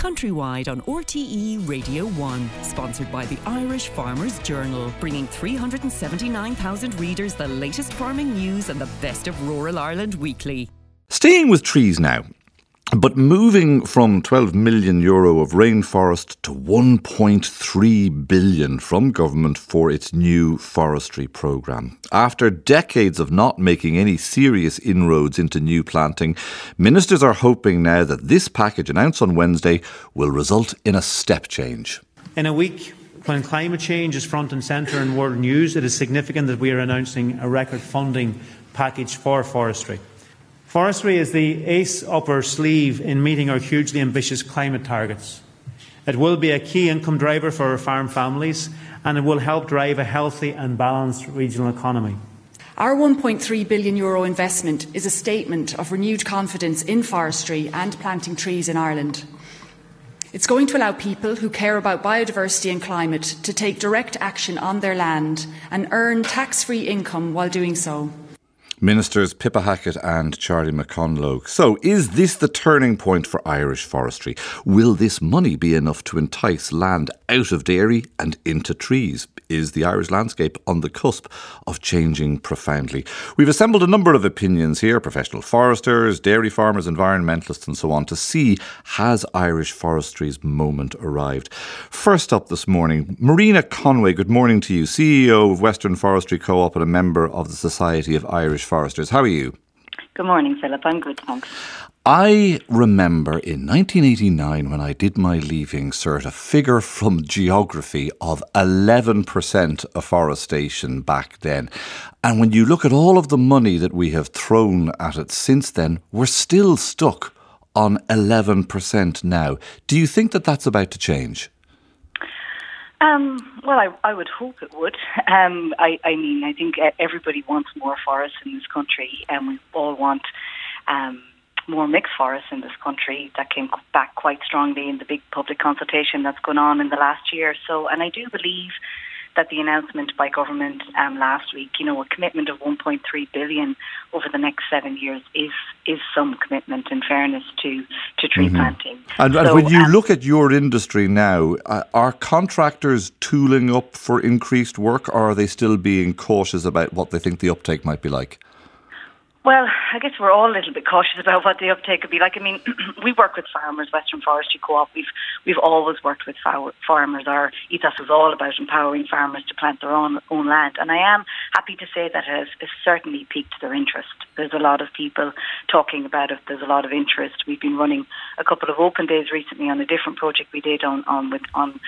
countrywide on RTE Radio 1. Sponsored by the Irish Farmers Journal, bringing 379,000 readers the latest farming news and the best of rural Ireland weekly. Staying with trees now. But moving from 12 million euro of rainforest to 1.3 billion from government for its new forestry programme. After decades of not making any serious inroads into new planting, ministers are hoping now that this package announced on Wednesday will result in a step change. In a week when climate change is front and centre in world news, it is significant that we are announcing a record funding package for forestry. Forestry is the ace up our sleeve in meeting our hugely ambitious climate targets. It will be a key income driver for our farm families and it will help drive a healthy and balanced regional economy. Our €1.3 billion Euro investment is a statement of renewed confidence in forestry and planting trees in Ireland. It's going to allow people who care about biodiversity and climate to take direct action on their land and earn tax free income while doing so. Ministers Pippa Hackett and Charlie McConalogue. So, is this the turning point for Irish forestry? Will this money be enough to entice land out of dairy and into trees? Is the Irish landscape on the cusp of changing profoundly? We've assembled a number of opinions here professional foresters, dairy farmers, environmentalists, and so on to see has Irish forestry's moment arrived. First up this morning, Marina Conway, good morning to you, CEO of Western Forestry Co op and a member of the Society of Irish Foresters. How are you? Good morning, Philip. I'm good, thanks. I remember in 1989 when I did my leaving cert a figure from geography of 11% afforestation back then. And when you look at all of the money that we have thrown at it since then, we're still stuck on 11% now. Do you think that that's about to change? Um, well, I, I would hope it would. Um, I, I mean, I think everybody wants more forests in this country, and we all want um, more mixed forests in this country. That came back quite strongly in the big public consultation that's gone on in the last year. So, and I do believe that the announcement by government um, last week, you know, a commitment of 1.3 billion over the next seven years is is some commitment. In fairness to to tree mm-hmm. planting, and, so, and, when you um, look at your industry now, uh, are contractors tooling up for increased work, or are they still being cautious about what they think the uptake might be like? Well, I guess we're all a little bit cautious about what the uptake could be like. I mean, we work with farmers, Western Forestry Co-op. We've we've always worked with farmers. Our ethos is all about empowering farmers to plant their own own land, and I am happy to say that it has, has certainly piqued their interest. There's a lot of people talking about it. There's a lot of interest. We've been running a couple of open days recently on a different project we did on on with on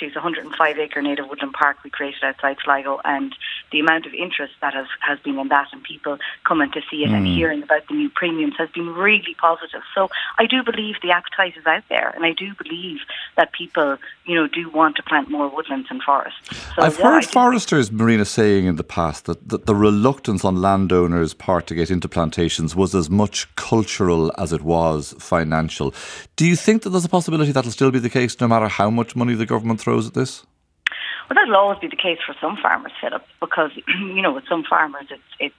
actually it's a 105 acre native woodland park we created outside Sligo, and the amount of interest that has has been in that, and people coming to see it mm. and hearing about the new premiums has been really positive. So I do believe the appetite is out there, and I do believe that people, you know, do want to plant more woodlands and forests. So, I've yeah, heard foresters, Marina, saying in the past that, that the reluctance on landowners' part to get into plantations was as much cultural as it was financial. Do you think that there's a possibility that'll still be the case no matter how much money the government throws at this? Well, that'll always be the case for some farmers, Philip, because you know with some farmers it's it's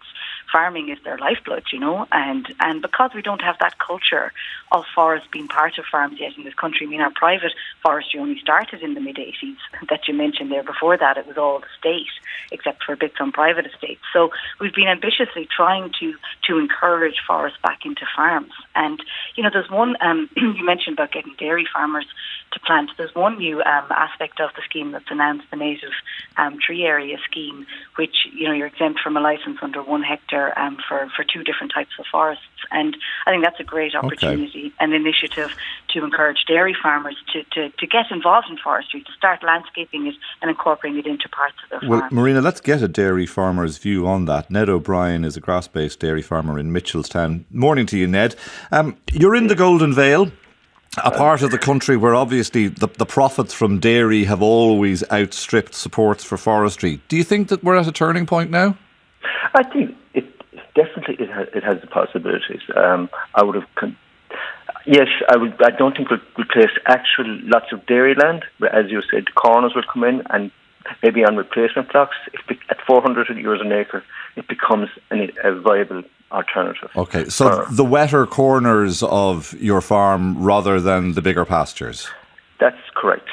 farming is their lifeblood, you know, and and because we don't have that culture of forests being part of farms yet in this country. I mean, our private forestry only started in the mid '80s that you mentioned there. Before that, it was all the state, except for bits on private estates. So we've been ambitiously trying to to encourage forests back into farms. And you know, there's one um, you mentioned about getting dairy farmers to plant. There's one new um, aspect of the scheme that's announced, the native um, tree area scheme, which you know you're exempt from a license under one hectare um, for for two different types of forests. And I think that's a great opportunity, okay. an initiative to encourage dairy farmers to, to, to get involved in forestry, to start landscaping it and incorporating it into parts of their well, farm. Marina, let's get a dairy farmer's view on that. Ned O'Brien is a grass based dairy farmer in Mitchelstown. Morning to you, Ned. Um, you're in the Golden Vale a part of the country where obviously the, the profits from dairy have always outstripped supports for forestry. Do you think that we're at a turning point now? I think it definitely it has, it has the possibilities. Um, I would have. Con- yes, I would. I don't think we'll replace actual lots of dairy land, but as you said, corners will come in and maybe on replacement blocks. If at 400 euros an acre, it becomes an, a viable alternative. Okay, so the wetter corners of your farm rather than the bigger pastures. That's correct.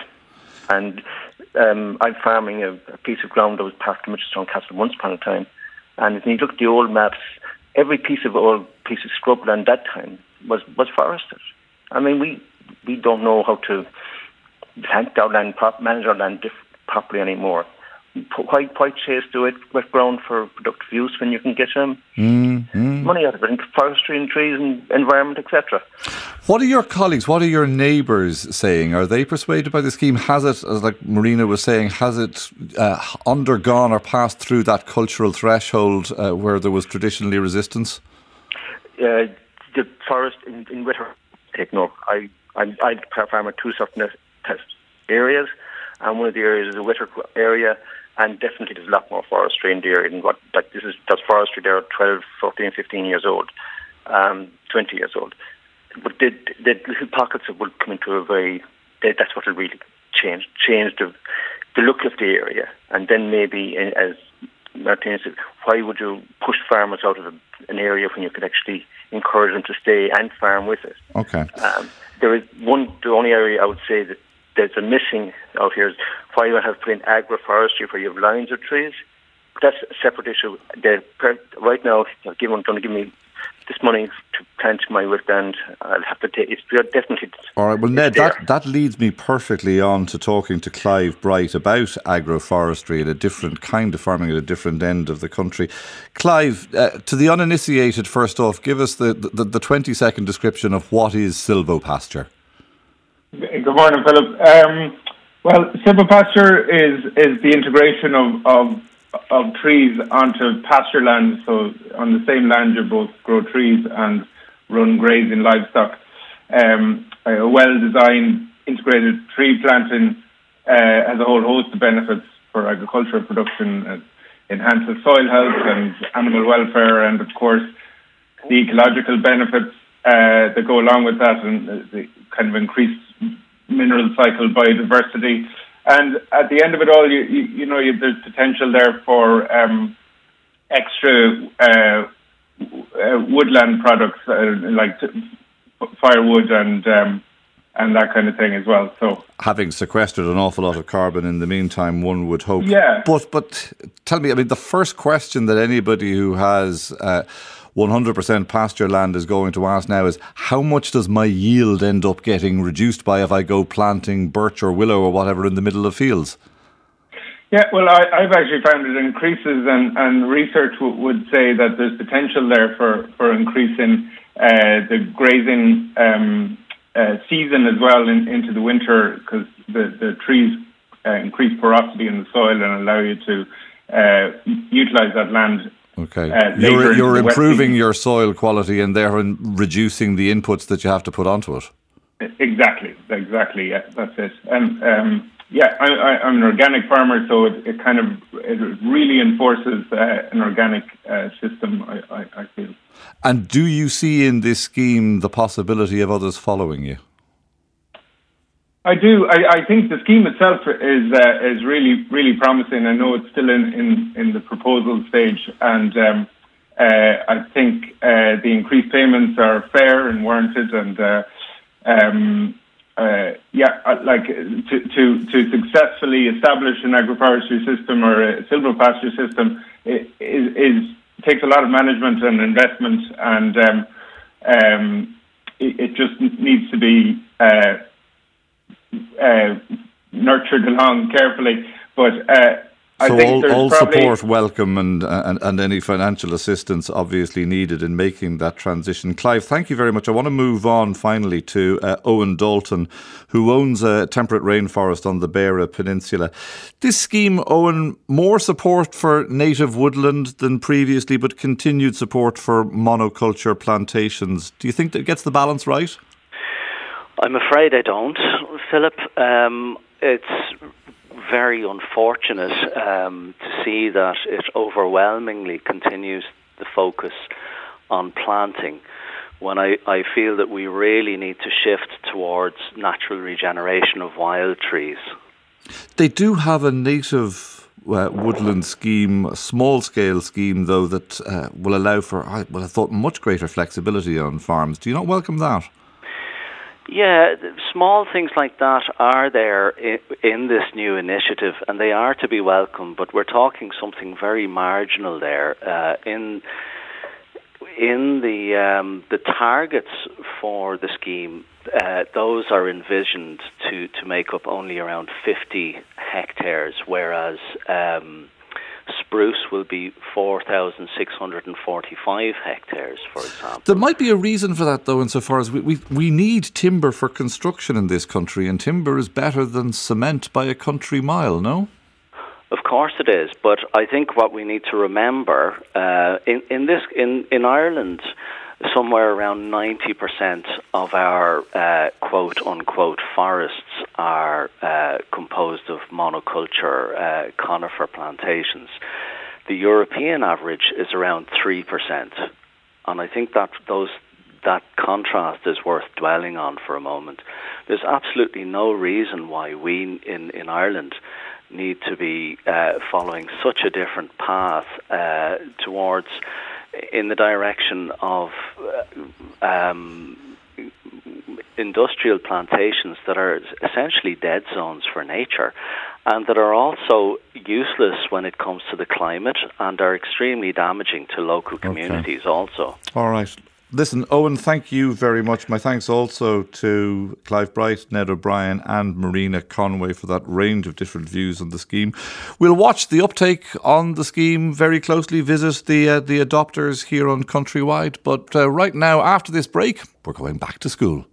And um, I'm farming a, a, piece of ground that was part of Mitchelstown Castle once upon a time. And if you look at the old maps, every piece of old piece of scrubland that time was, was forested. I mean, we we don't know how to plant our land, manage our land properly anymore why why chase do it wet ground for productive use when you can get um, mm, mm. money out of it forestry and trees and environment, etc. What are your colleagues, what are your neighbours saying? Are they persuaded by the scheme? Has it, as like Marina was saying, has it uh, undergone or passed through that cultural threshold uh, where there was traditionally resistance? Uh, the forest in, in Witter, take no. I I I farm at two certain test areas, and one of the areas is a Witter area and definitely there's a lot more forestry in the area than what like this is that's forestry there 12 14 15 years old um, 20 years old. But the, the little pockets will come into a very they, that's what will really change change the the look of the area. And then maybe as Martin said why would you push farmers out of an area when you could actually encourage them to stay and farm with it? Okay. Um, there is one the only area I would say that there's a missing out here is why you have put in agroforestry where you have lines of trees. That's a separate issue. They're, right now, they're going to give me this money to plant my woodland. I'll have to take it's definitely. All right. Well, Ned, that, that leads me perfectly on to talking to Clive Bright about agroforestry and a different kind of farming at a different end of the country. Clive, uh, to the uninitiated, first off, give us the, the, the 20 second description of what is silvopasture. Good morning, Philip. Um, well, silvopasture is is the integration of, of of trees onto pasture land. So on the same land, you both grow trees and run grazing livestock. Um, a well-designed integrated tree planting uh, has a whole host of benefits for agricultural production. It enhances soil health and animal welfare, and of course, the ecological benefits uh, that go along with that, and the kind of increased mineral cycle biodiversity. And at the end of it all, you, you, you know, you, there's potential there for um, extra uh, uh, woodland products uh, like t- firewood and um, and that kind of thing as well. So having sequestered an awful lot of carbon in the meantime, one would hope. Yeah. But but tell me, I mean, the first question that anybody who has uh, 100% pasture land is going to ask now is how much does my yield end up getting reduced by if I go planting birch or willow or whatever in the middle of fields? Yeah, well, I, have actually found it increases, and, and research w- would say that there's potential there for, for increasing uh, the grazing um, uh, season as well in, into the winter because the, the trees uh, increase porosity in the soil and allow you to uh, utilize that land Okay. Uh, you're you're improving your soil quality and therefore reducing the inputs that you have to put onto it. Exactly, exactly. Yeah, that's it. And um, yeah, I, am an organic farmer, so it, it, kind of it really enforces uh, an organic uh, system. I, I, I feel. And do you see in this scheme the possibility of others following you? I do. I, I, think the scheme itself is uh, is really really promising. I know it's still in, in, in the proposal stage, and um, uh, I think uh, the increased payments are fair and warranted. And uh, um, uh, yeah, uh, like to, to to successfully establish an agroforestry system or a silvopasture system is, is takes a lot of management and investment, and um, um, it, it, just needs to be uh, nurtured along carefully. But uh, so all, all support welcome and, and and any financial assistance obviously needed in making that transition. Clive, thank you very much. I want to move on finally to uh, Owen Dalton, who owns a temperate rainforest on the Beara Peninsula. This scheme, Owen, more support for native woodland than previously, but continued support for monoculture plantations. Do you think that gets the balance right? I'm afraid I don't, Philip. Um, it's very unfortunate um, to see that it overwhelmingly continues the focus on planting when I, I feel that we really need to shift towards natural regeneration of wild trees. They do have a native uh, woodland scheme, a small scale scheme, though, that uh, will allow for, I, well, I thought, much greater flexibility on farms. Do you not welcome that? Yeah, small things like that are there in, this new initiative, and they are to be welcome. But we're talking something very marginal there. Uh, in in the um, the targets for the scheme, uh, those are envisioned to to make up only around 50 hectares, whereas um, spruce will be 4,645 hectares, for example. There might be a reason for that, though, insofar as we, we, we need timber for construction in this country, and timber is better than cement by a country mile, no? Of course it is, but I think what we need to remember uh, in in this in in Ireland, somewhere around 90% of our uh, quote unquote forests are uh, composed of monoculture uh, conifer plantations. The European average is around 3%. And I think that those that contrast is worth dwelling on for a moment. There's absolutely no reason why we in, in Ireland need to be uh, following such a different path uh, towards in the direction of uh, um, industrial plantations that are essentially dead zones for nature and that are also useless when it comes to the climate and are extremely damaging to local communities okay. also. All right. Listen, Owen, thank you very much. My thanks also to Clive Bright, Ned O'Brien, and Marina Conway for that range of different views on the scheme. We'll watch the uptake on the scheme very closely, visit the, uh, the adopters here on Countrywide. But uh, right now, after this break, we're going back to school.